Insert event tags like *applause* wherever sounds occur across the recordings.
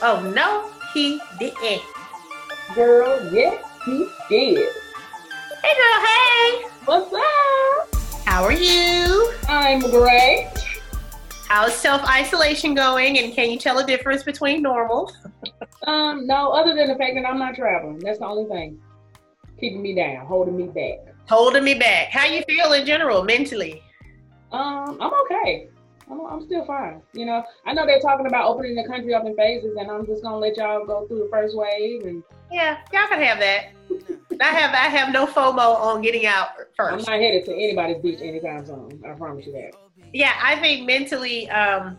Oh no, he didn't. Girl, yes, he did. Hey girl, hey. What's up? How are you? I'm great. How's self isolation going? And can you tell a difference between normal? *laughs* Um, no, other than the fact that I'm not traveling. That's the only thing keeping me down, holding me back. Holding me back. How you feel in general, mentally? Um, I'm okay. I'm, I'm still fine. You know, I know they're talking about opening the country up in phases, and I'm just gonna let y'all go through the first wave. And Yeah, y'all can have that. I have I have no FOMO on getting out first. I'm not headed to anybody's beach anytime soon. I promise you that. Yeah, I think mentally, um,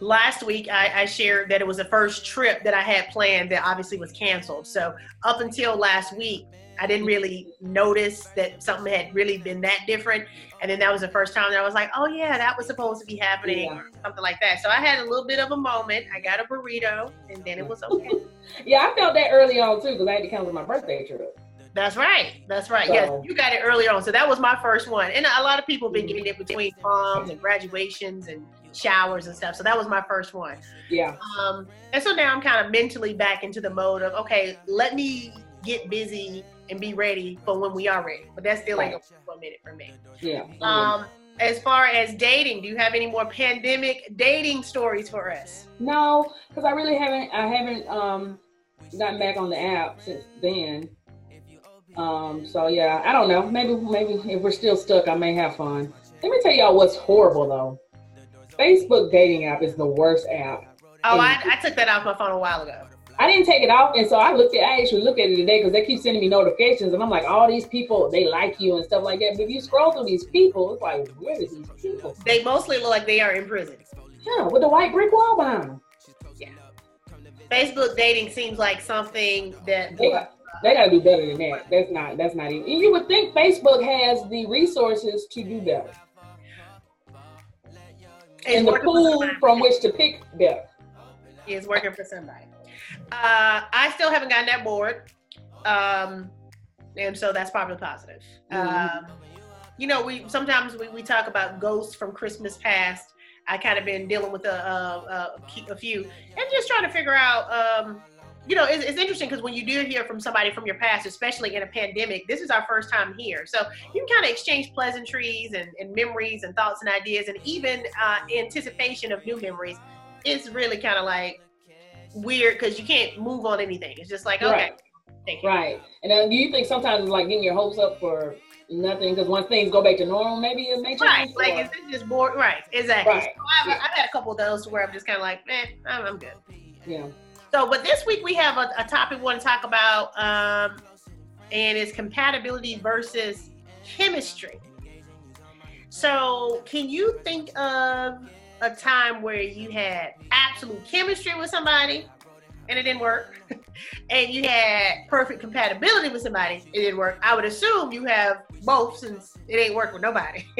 last week I, I shared that it was the first trip that I had planned that obviously was canceled. So up until last week, I didn't really notice that something had really been that different. And then that was the first time that I was like, oh yeah, that was supposed to be happening Yeah. or something like that. So I had a little bit of a moment. I got a burrito and then it was okay. *laughs* Yeah, I felt that early on too because I had to cancel my birthday trip. That's right. That's right. Yes, you got it earlier on. So that was my first one. And a lot of people have been getting it between proms and graduations and showers and stuff. So that was my first one. Yeah, Um, and so now I'm kind of mentally back into the mode of, okay, let me get busy and be ready for when we are ready. But that's still ain't gonna a minute for me. yeah. Um, as far as dating, do you have any more pandemic dating stories for us? No, because I really haven't. I haven't um gotten back on the app since then. Um. So yeah, I don't know. Maybe maybe if we're still stuck, I may have fun. Let me tell y'all what's horrible though. Facebook dating app is the worst app. Oh, I, I took that off my phone a while ago. I didn't take it off, and so I looked at. I actually looked at it today because they keep sending me notifications, and I'm like, all these people they like you and stuff like that. But if you scroll through these people, it's like, where are these people? They mostly look like they are in prison. Yeah, with the white brick wall behind them. Facebook dating seems like something that They got, they got to do better than that. That's not. That's not even. You would think Facebook has the resources to do better is and the pool from which to pick better. is working for somebody. Uh, I still haven't gotten that board, um, and so that's probably positive. Mhm. Um, you know, we sometimes we, we talk about ghosts from Christmas past. I kind of been dealing with a, a, a, a few and just trying to figure out. Um, you know, it's, it's interesting because when you do hear from somebody from your past, especially in a pandemic, this is our first time here. So you can kind of exchange pleasantries and, and memories and thoughts and ideas and even uh, anticipation of new memories. It's really kind of like weird because you can't move on anything. It's just like, okay, Right. thank you. Right. And then do you think sometimes it's like getting your hopes up for nothing because once things go back to normal, maybe it may change. Right, like is it just bored? Right, exactly. Right. So I've, I've had a couple of those where I'm just kind of like, eh, I'm, I'm good. yeah. So, but this week we have a, a topic we want to talk about, um, and it's compatibility versus chemistry. So, can you think of a time where you had absolute chemistry with somebody and it didn't work, *laughs* and you had perfect compatibility with somebody, it didn't work? I would assume you have both since it ain't work with nobody. *laughs*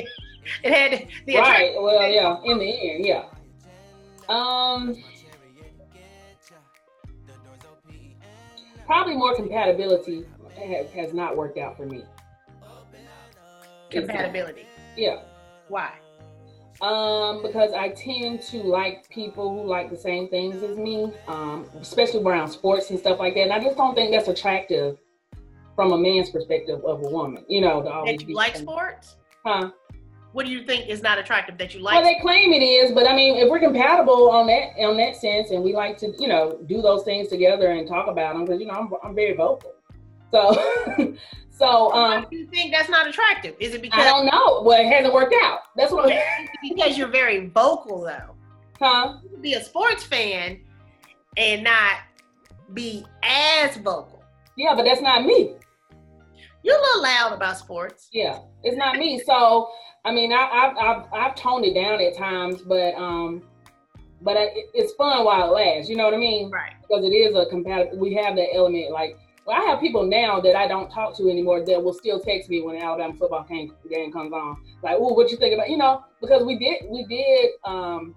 it had the Right. Well, yeah. In the end, yeah. Um. Probably more compatibility has, has not worked out for me. compatibility. Yeah. Why? Um, because I tend to like people who like the same things as me, um, especially around sports and stuff like that. And I just don't think that's attractive from a man's perspective of a woman. You know, to always That be you like sports? Huh? What do you think is not attractive that you like? Well, they claim it is, but I mean, if we're compatible on that on that sense, and we like to, you know, do those things together and talk about them, because you know, I'm I'm very vocal. So, *laughs* so Why um, do you think that's not attractive? Is it because I don't know. Well, it hasn't worked out. That's what. *laughs* because you're very vocal though? Huh? You can be a sports fan and not be as vocal. Yeah, but that's not me. You're a little loud about sports. Yeah, it's not me. So I mean, I, I've I've I've toned it down at times, but um, but I, it's fun while it lasts. You know what I mean? Right. Because it is a compatible. We have that element. Like, well, I have people now that I don't talk to anymore that will still text me when the Alabama football game, game comes on. Like, oh, what you think about? You know, because we did we did um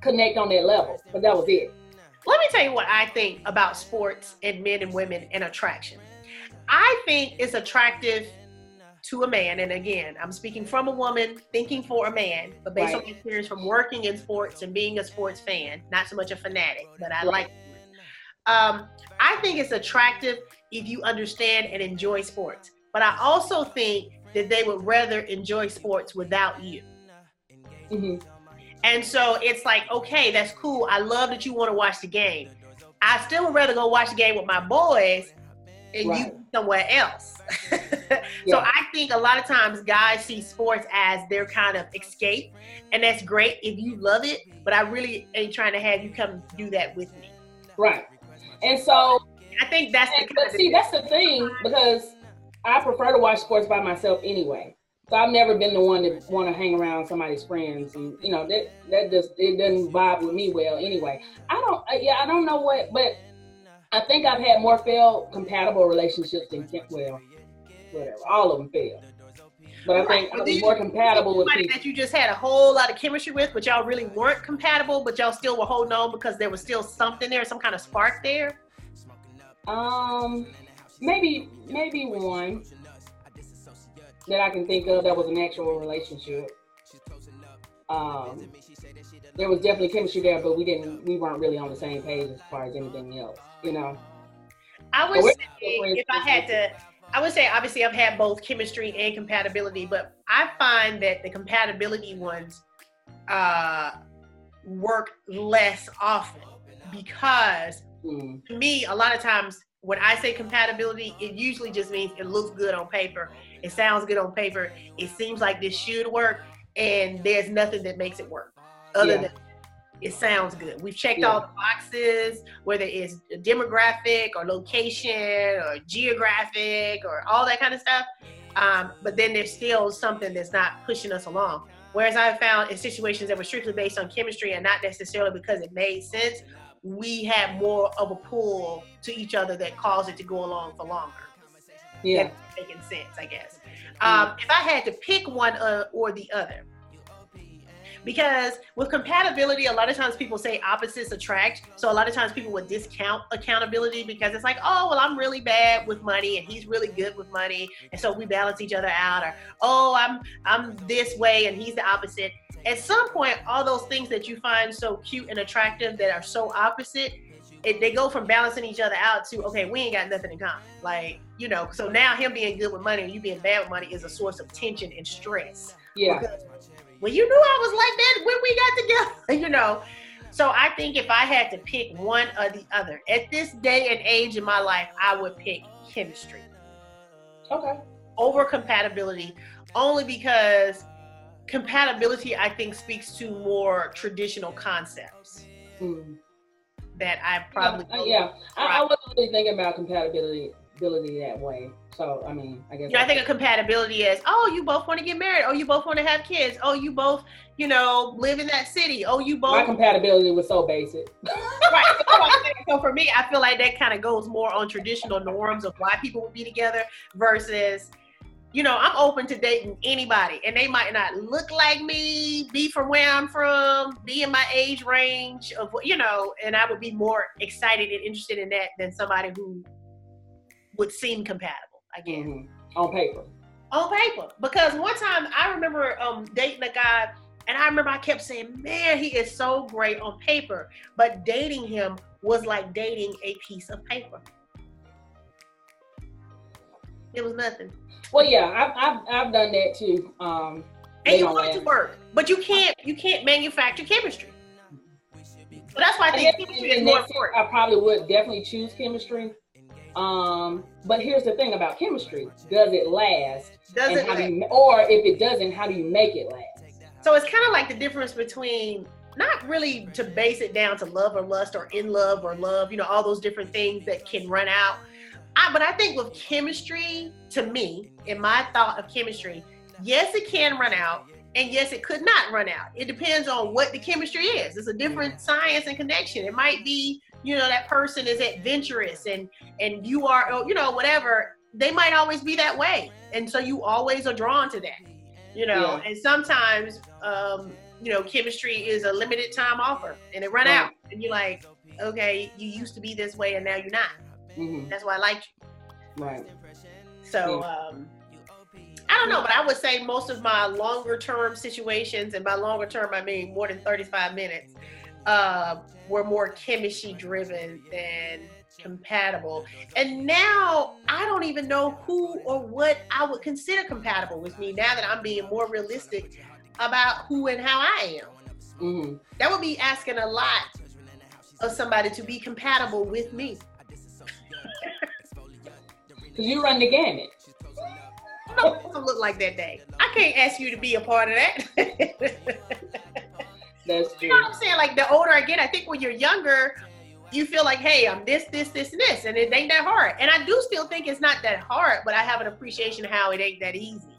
connect on that level, but that was it. Let me tell you what I think about sports and men and women and attraction. I think it's attractive to a man, and again, I'm speaking from a woman thinking for a man, but based Right. on experience from working in sports and being a sports fan, not so much a fanatic, but I Right. like. Um, I think it's attractive if you understand and enjoy sports, but I also think that they would rather enjoy sports without you. hmm And so it's like, okay, that's cool. I love that you want to watch the game. I still would rather go watch the game with my boys and Right. you somewhere else. *laughs* so I think a lot of times guys see sports as their kind of escape, and that's great if you love it. But I really ain't trying to have you come do that with me. Right. And so, I think that's the and, but see, that's the thing because I prefer to watch sports by myself anyway. So I've never been the one to want to hang around somebody's friends, and you know that that just it doesn't vibe with me well anyway. I don't, yeah, I don't know what, but I think I've had more failed compatible relationships than well, whatever. All of them failed, but I think I But do was more compatible with somebody people. that you just had a whole lot of chemistry with, but y'all really weren't compatible, but y'all still were holding on because there was still something there, some kind of spark there. Um, maybe maybe one that I can think of that was an actual relationship. Um, there was definitely chemistry there, but we didn't we weren't really on the same page as far as anything else, you know. I would say if I had to, I would say obviously I've had both chemistry and compatibility, but I find that the compatibility ones uh, work less often because Mm, to me, a lot of times when I say compatibility, it usually just means it looks good on paper, it sounds good on paper, it seems like this should work, and there's nothing that makes it work other Yeah. than it sounds good. We've checked Yeah. all the boxes, whether it's demographic or location or geographic or all that kind of stuff. Um, but then there's still something that's not pushing us along. Whereas I found in situations that were strictly based on chemistry and not necessarily because it made sense, we had more of a pull to each other that caused it to go along for longer. yeah, Making sense, I guess. Um, if I had to pick one uh, or the other, because with compatibility, a lot of times people say opposites attract. So a lot of times people would discount accountability because it's like, oh, well, I'm really bad with money and he's really good with money, and so we balance each other out. Or oh, I'm I'm this way and he's the opposite. At some point, all those things that you find so cute and attractive that are so opposite, it, they go from balancing each other out to okay, we ain't got nothing in common. Like you know, so now him being good with money and you being bad with money is a source of tension and stress. yeah, Because, well, you knew I was like that when we got together, *laughs* you know. So I think if I had to pick one or the other at this day and age in my life, I would pick chemistry okay, over compatibility, only because compatibility I think speaks to more traditional concepts mm. that I probably yeah, yeah. I, I wasn't really thinking about compatibility that way. So I mean, I guess know, I think a compatibility is oh, you both want to get married. Oh, you both want to have kids. Oh, you both, you know, live in that city. Oh, you both. my compatibility was so basic. *laughs* right. So, that's what I'm saying. So for me, I feel like that kind of goes more on traditional norms of why people would be together versus, you know, I'm open to dating anybody, and they might not look like me, be from where I'm from, be in my age range of, what you know, and I would be more excited and interested in that than somebody who would seem compatible. I guess. Mhm. On paper. on paper. Because one time I remember um dating a guy and I remember I kept saying, Man, he is so great on paper. But dating him was like dating a piece of paper. It was nothing. Well, yeah, I've, I've, I've done that too. Um, And you want it to work. But you can't you can't manufacture chemistry. So that's why I think chemistry is more important. I probably would definitely choose chemistry. Um, but here's the thing about chemistry: does it last? Does it how do you, or if it doesn't, how do you make it last? So it's kind of like the difference between not really to base it down to love or lust or in love or love, you know, all those different things that can run out. I, but I think with chemistry, to me, in my thought of chemistry, yes, it can run out, and yes, it could not run out. It depends on what the chemistry is. It's a different science and connection. It might be, you know, that person is adventurous and and you are, oh, you know, whatever. They might always be that way, and so you always are drawn to that you know Yeah. and sometimes um you know chemistry is a limited time offer and it run Right. out and you're like okay you used to be this way and now you're not hmm that's why i like you Right. so um i don't know, but I would say most of my longer term situations, and by longer term I mean more than 35 minutes, uh, were more chemistry driven than compatible. And now I don't even know who or what I would consider compatible with me now that I'm being more realistic about who and how I am. Mm-hmm. That would be asking a lot of somebody to be compatible with me. *laughs* you run the gamut. *laughs* look like that day. I can't ask you to be a part of that. *laughs* That's true. You know what I'm saying? Like the older I get, I think when you're younger, you feel like, hey, I'm this, this, this, and this, and it ain't that hard. And I do still think it's not that hard, but I have an appreciation how it ain't that easy.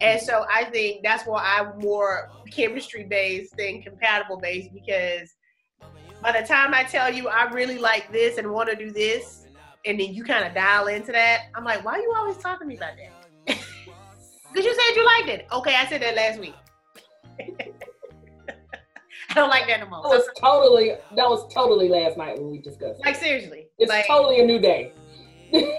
And so I think that's why I'm more chemistry based than compatible based because by the time I tell you I really like this and want to do this, and then you kind of dial into that, I'm like, why are you always talking to me about that? Because you said you liked it. Okay, I said that last week. *laughs* I don't like that no more. That was totally that was totally last night when we discussed. Like seriously, it's like, totally a new day. Why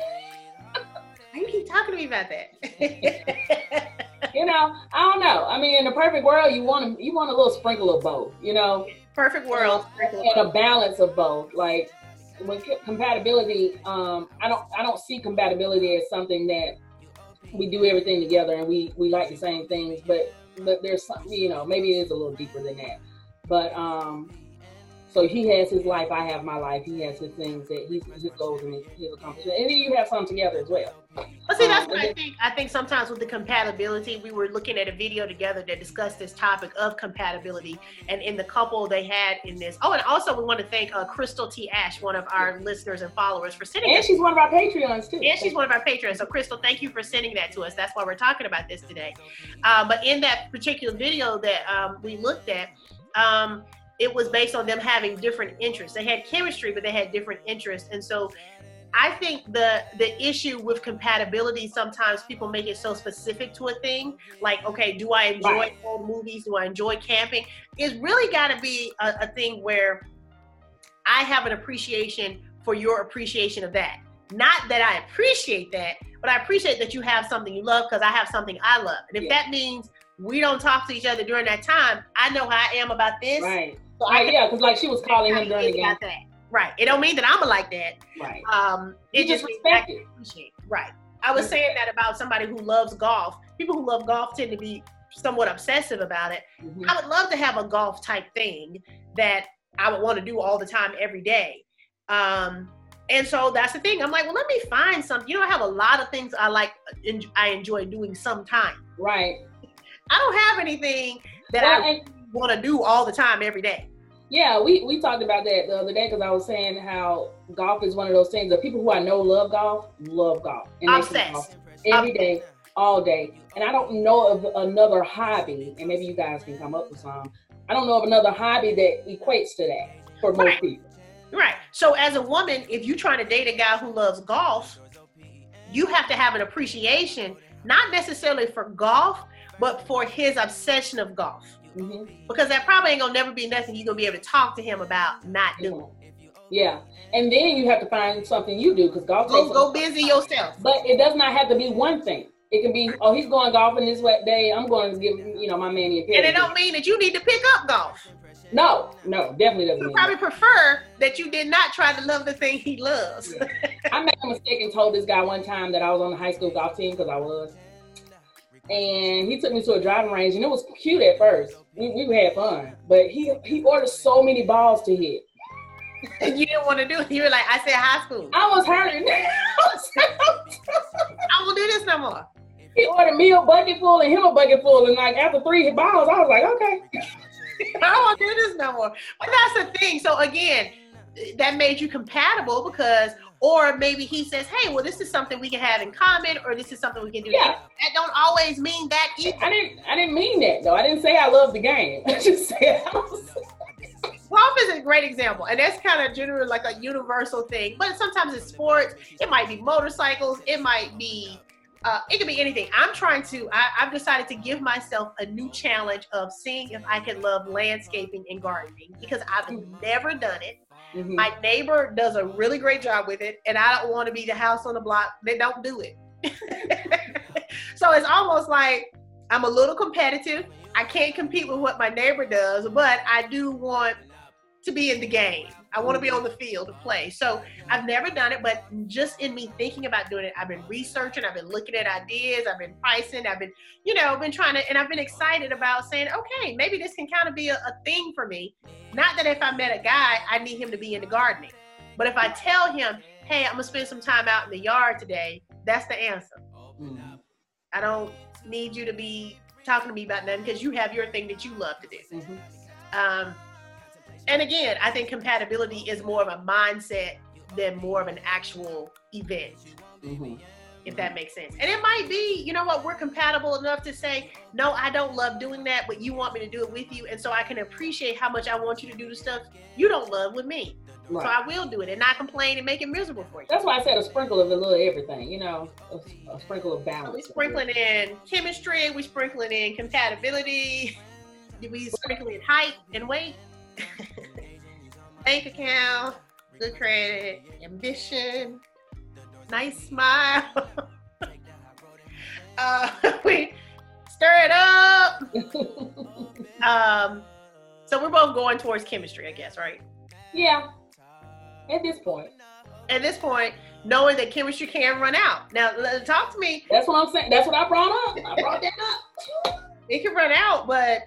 you keep talking to me about that? *laughs* you know, I don't know. I mean, in a perfect world, you want you want a little sprinkle of both. You know, perfect world, and a balance of both. Like with compatibility, um, I don't I don't see compatibility as something that we do everything together and we we like the same things, but but there's some you know maybe it is a little deeper than that. But um, so he has his life, I have my life. He has his things that he's his goals and his accomplishments, and then you have some together as well. Well, see, that's um, what I think. I think sometimes with the compatibility, we were looking at a video together that discussed this topic of compatibility, and in the couple they had in this. Oh, and also we want to thank uh, Crystal T. Ash, one of our yeah. listeners and followers, for sending. And she's one of our Patreons too. And she's one of our patrons. So, Crystal, thank you for sending that to us. That's why we're talking about this today. Uh, but in that particular video that um, we looked at. Um, it was based on them having different interests. They had chemistry, but they had different interests. And so I think the the issue with compatibility sometimes people make it so specific to a thing. Like, okay, do I enjoy right. old movies? Do I enjoy camping? It's really got to be a, a thing where I have an appreciation for your appreciation of that. Not that I appreciate that, but I appreciate that you have something you love because I have something I love. And if yeah. that means we don't talk to each other during that time, I know how I am about this. Right. So I, yeah, because like she was calling him during the game. Right. It don't mean that I'm like that. Right. Um, it just respect it. Right. I was saying that about somebody who loves golf. People who love golf tend to be somewhat obsessive about it. Mm-hmm. I would love to have a golf type thing that I would want to do all the time, every day. Um, and so that's the thing. I'm like, well, let me find something. You know, I have a lot of things I like. And I enjoy doing sometime. Right. I don't have anything that well, I want to do all the time, every day. Yeah, we, we talked about that the other day because I was saying how golf is one of those things that people who I know love golf love golf. And Obsessed. Every day, all day. And I don't know of another hobby, and maybe you guys can come up with some. I don't know of another hobby that equates to that for most right. people. Right. So as a woman, if you're trying to date a guy who loves golf, you have to have an appreciation, not necessarily for golf, but for his obsession of golf. Mm-hmm. Because that probably ain't gonna never be nothing you're gonna be able to talk to him about not doing. Yeah, and then you have to find something you do because golf. Go, go busy yourself. But it does not have to be one thing. It can be, oh, he's going golfing this wet day. I'm going to give you know my man a And it don't mean that you need to pick up golf. No, no, definitely doesn't. You probably that. prefer that you did not try to love the thing he loves. Yeah. I made a mistake and told this guy one time that I was on the high school golf team because I was, and he took me to a driving range, and it was cute at first. We, we had fun, but he he ordered so many balls to hit. *laughs* you didn't want to do it. You were like, I said high school. *laughs* I was hurting. I won't do this no more. He ordered me a bucket full and him a bucket full, and like after three balls, I was like, okay. *laughs* I don't do this no more. But that's the thing. So again, that made you compatible because or maybe he says, "Hey, well, this is something we can have in common, or this is something we can do." Yeah. That don't always mean that either. I didn't. I didn't mean that though. I didn't say I love the game. *laughs* I just said. Golf is a great example, and that's kind of general, like a universal thing. But sometimes it's sports. It might be motorcycles. It might be. Uh, it could be anything. I'm trying to. I, I've decided to give myself a new challenge of seeing if I can love landscaping and gardening because I've never done it. Mm-hmm. My neighbor does a really great job with it, and I don't want to be the house on the block. that don't do it. *laughs* so it's almost like I'm a little competitive. I can't compete with what my neighbor does, but I do want to be in the game. I want to be on the field to play. So I've never done it, but just in me thinking about doing it, I've been researching, I've been looking at ideas, I've been pricing, I've been, you know, been trying to, and I've been excited about saying, okay, maybe this can kind of be a, a thing for me. Not that if I met a guy, I need him to be in the gardening. But if I tell him, hey, I'm gonna spend some time out in the yard today, that's the answer. Mm. I don't need you to be talking to me about nothing because you have your thing that you love to do. Mm-hmm. Um, and again, I think compatibility is more of a mindset than more of an actual event. Mm-hmm. If that makes sense. And it might be, you know what, we're compatible enough to say, no, I don't love doing that, but you want me to do it with you. And so I can appreciate how much I want you to do the stuff you don't love with me. Right. So I will do it and not complain and make it miserable for you. That's why I said a sprinkle of a little everything, you know, a, a sprinkle of balance. So we sprinkling in chemistry, we sprinkling in compatibility, *laughs* we sprinkling in height and weight. *laughs* Bank account, good credit, ambition, nice smile. *laughs* uh, *laughs* we stir it up. um, so we're both going towards chemistry, I guess, right? Yeah. At this point. At this point, knowing that chemistry can run out. Now, talk to me. That's what I'm saying. That's what I brought up. I brought that up. it can run out, but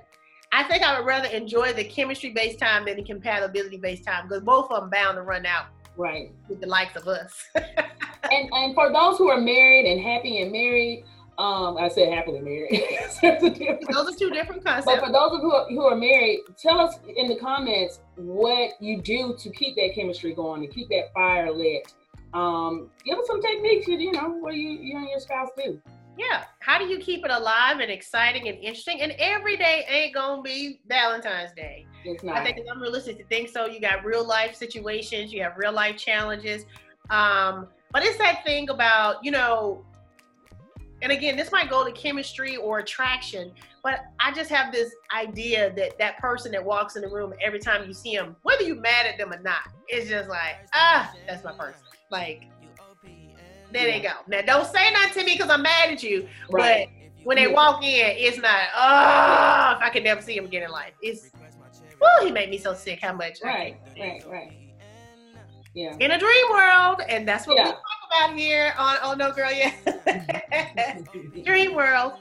I think I would rather enjoy the chemistry based time than the compatibility based time because both of them bound to run out. Right. With the likes of us. *laughs* and and for those who are married and happy and married, um, I said happily married. *laughs* those are two different concepts. But for those of who are, who are married, tell us in the comments what you do to keep that chemistry going, to keep that fire lit. Um, give us some techniques, you know, what you you and your spouse do. Yeah. How do you keep it alive and exciting and interesting? And every day ain't gonna be Valentine's Day. It's not. I think it's unrealistic to think so. You got real life situations, you have real life challenges. Um, but it's that thing about, you know, and again, this might go to chemistry or attraction, but I just have this idea that that person that walks in the room every time you see them, whether you're mad at them or not, it's just like, ah, that's my person. Like, there yeah. they go. Now, don't say nothing to me because I'm mad at you. Right. But when they walk in, it's not, oh, if I can never see him again in life. It's, oh, he made me so sick how much. Right, right, right. Yeah. In a dream world. And that's what yeah. we talk about here on Oh No Girl Yeah. *laughs* *laughs* dream world.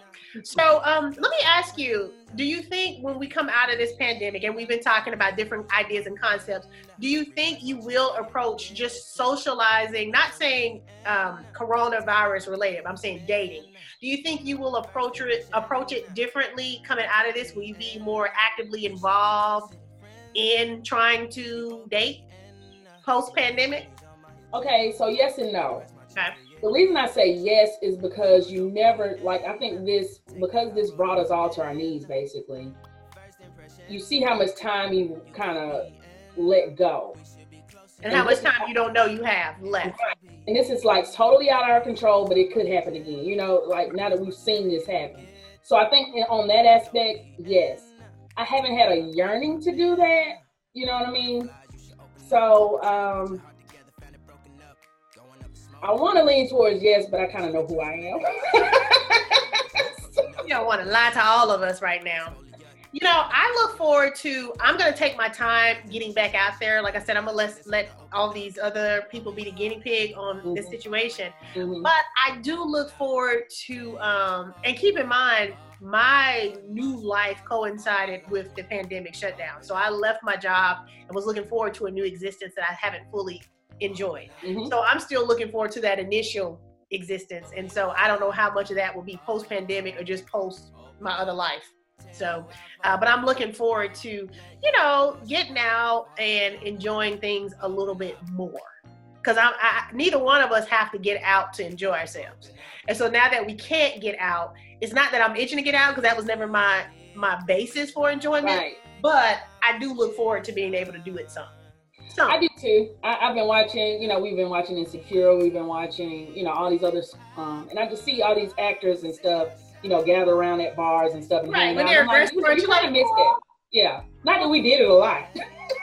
So um, let me ask you do you think when we come out of this pandemic and we've been talking about different ideas and concepts, do you think you will approach just socializing, not saying um, coronavirus related, I'm saying dating? Do you think you will approach it approach it differently coming out of this? Will you be more actively involved in trying to date post pandemic? Okay, so yes and no. Okay the reason I say yes is because you never like I think this because this brought us all to our knees basically. You see how much time you kind of let go. And, and how much time you don't know you have left. And this is like totally out of our control, but it could happen again. You know, like now that we've seen this happen. So I think on that aspect, yes. I haven't had a yearning to do that. You know what I mean? So um I want to lean towards yes, but I kind of know who I am. *laughs* you don't want to lie to all of us right now. You know, I look forward to. I'm gonna take my time getting back out there. Like I said, I'm gonna let let all these other people be the guinea pig on mm-hmm. this situation. Mm-hmm. But I do look forward to. Um, and keep in mind, my new life coincided with the pandemic shutdown. So I left my job and was looking forward to a new existence that I haven't fully enjoyed. Mm-hmm. So I'm still looking forward to that initial existence. And so I don't know how much of that will be post pandemic or just post my other life. So, uh, but I'm looking forward to, you know, getting out and enjoying things a little bit more. Because I'm, I, neither one of us have to get out to enjoy ourselves. And so now that we can't get out, it's not that I'm itching to get out because that was never my my basis for enjoyment. Right. But I do look forward to being able to do it some. I do too. I, have been watching, you know, we've been watching Insecure, we've been watching, you know, all these other, um, and I just see all these actors and stuff, you know, gather around at bars and stuff. And right, when they're like, you, you kind of missed it. Yeah, not that we did it a lot,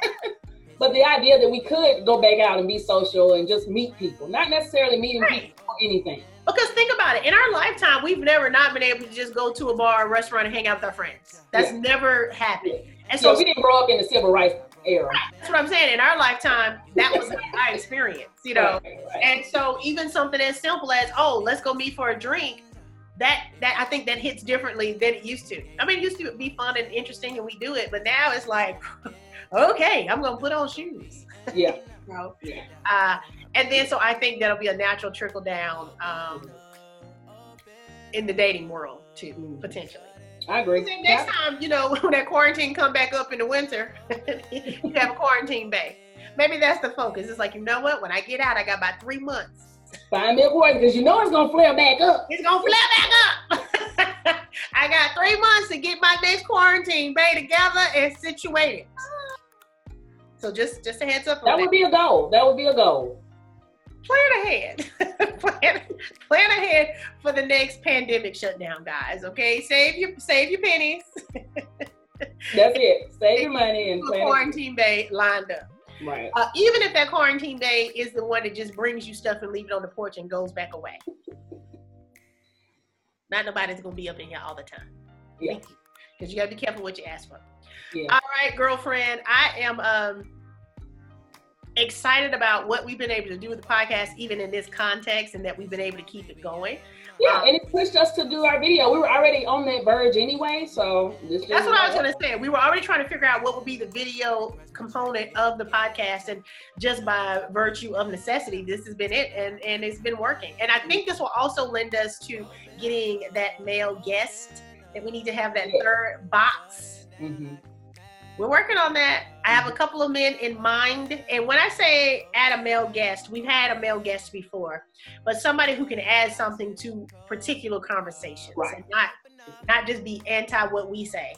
*laughs* but the idea that we could go back out and be social and just meet people, not necessarily meeting right. people or anything. Because think about it, in our lifetime, we've never not been able to just go to a bar, or restaurant, and hang out with our friends. That's Yeah. never happened. And So so we didn't grow up in the civil rights era. that's what I'm saying. In our lifetime, that was my experience, you know. Right, right. And so even something as simple as, oh, let's go meet for a drink, that that I think that hits differently than it used to. I mean, it used to be fun and interesting and we do it, but now it's like, *laughs* okay, I'm gonna put on shoes. yeah, *laughs* You know? yeah. Uh, and then so I think that'll be a natural trickle down um, in the dating world too, Mm. potentially. I agree. Next time, you know, *laughs* when that quarantine come back up in the winter, *laughs* you have a quarantine bay. Maybe that's the focus. It's like, you know what? When I get out, I got about three months. Find me a boy because you know it's gonna flare back up. It's gonna flare back up. *laughs* I got three months to get my next quarantine bay together and situated. So just just a heads up on That that. would be a goal. That would be a goal. plan ahead. Plan, plan ahead for the next pandemic shutdown, guys. Okay, save your save your pennies. *laughs* That's it. Save your money and plan. quarantine bay lined up. Right. Uh, even if that quarantine bay is the one that just brings you stuff and leave it on the porch and goes back away. Not nobody's gonna be up in here all the time. Yeah. Because you gotta be careful what you ask for. Yeah. All right, girlfriend. I am um excited about what we've been able to do with the podcast, even in this context, and that we've been able to keep it going. Yeah, and it pushed us to do our video. We were already on that verge anyway, so this That's what I was gonna say. We were already trying to figure out what would be the video component of the podcast, and just by virtue of necessity, this has been it, and and it's been working. And I think this will also lend us to getting that male guest that we need to have that Yeah. third box. hmm We're working on that. I have a couple of men in mind, and when I say add a male guest, we've had a male guest before, but somebody who can add something to particular conversations, Right. and not not just be anti what we say,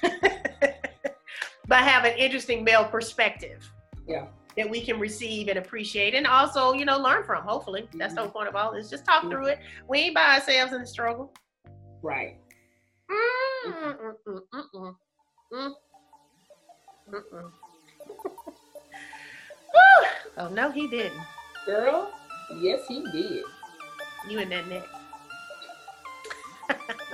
*laughs* but have an interesting male perspective. Yeah. That we can receive and appreciate, and also, you know, learn from. Hopefully, that's the whole point of all this. Just talk through it. We ain't by ourselves in the struggle. Right. Mm, mm. Whew. *laughs* *laughs* oh no, he didn't. Girl, yes, he did. You in that neck. *laughs*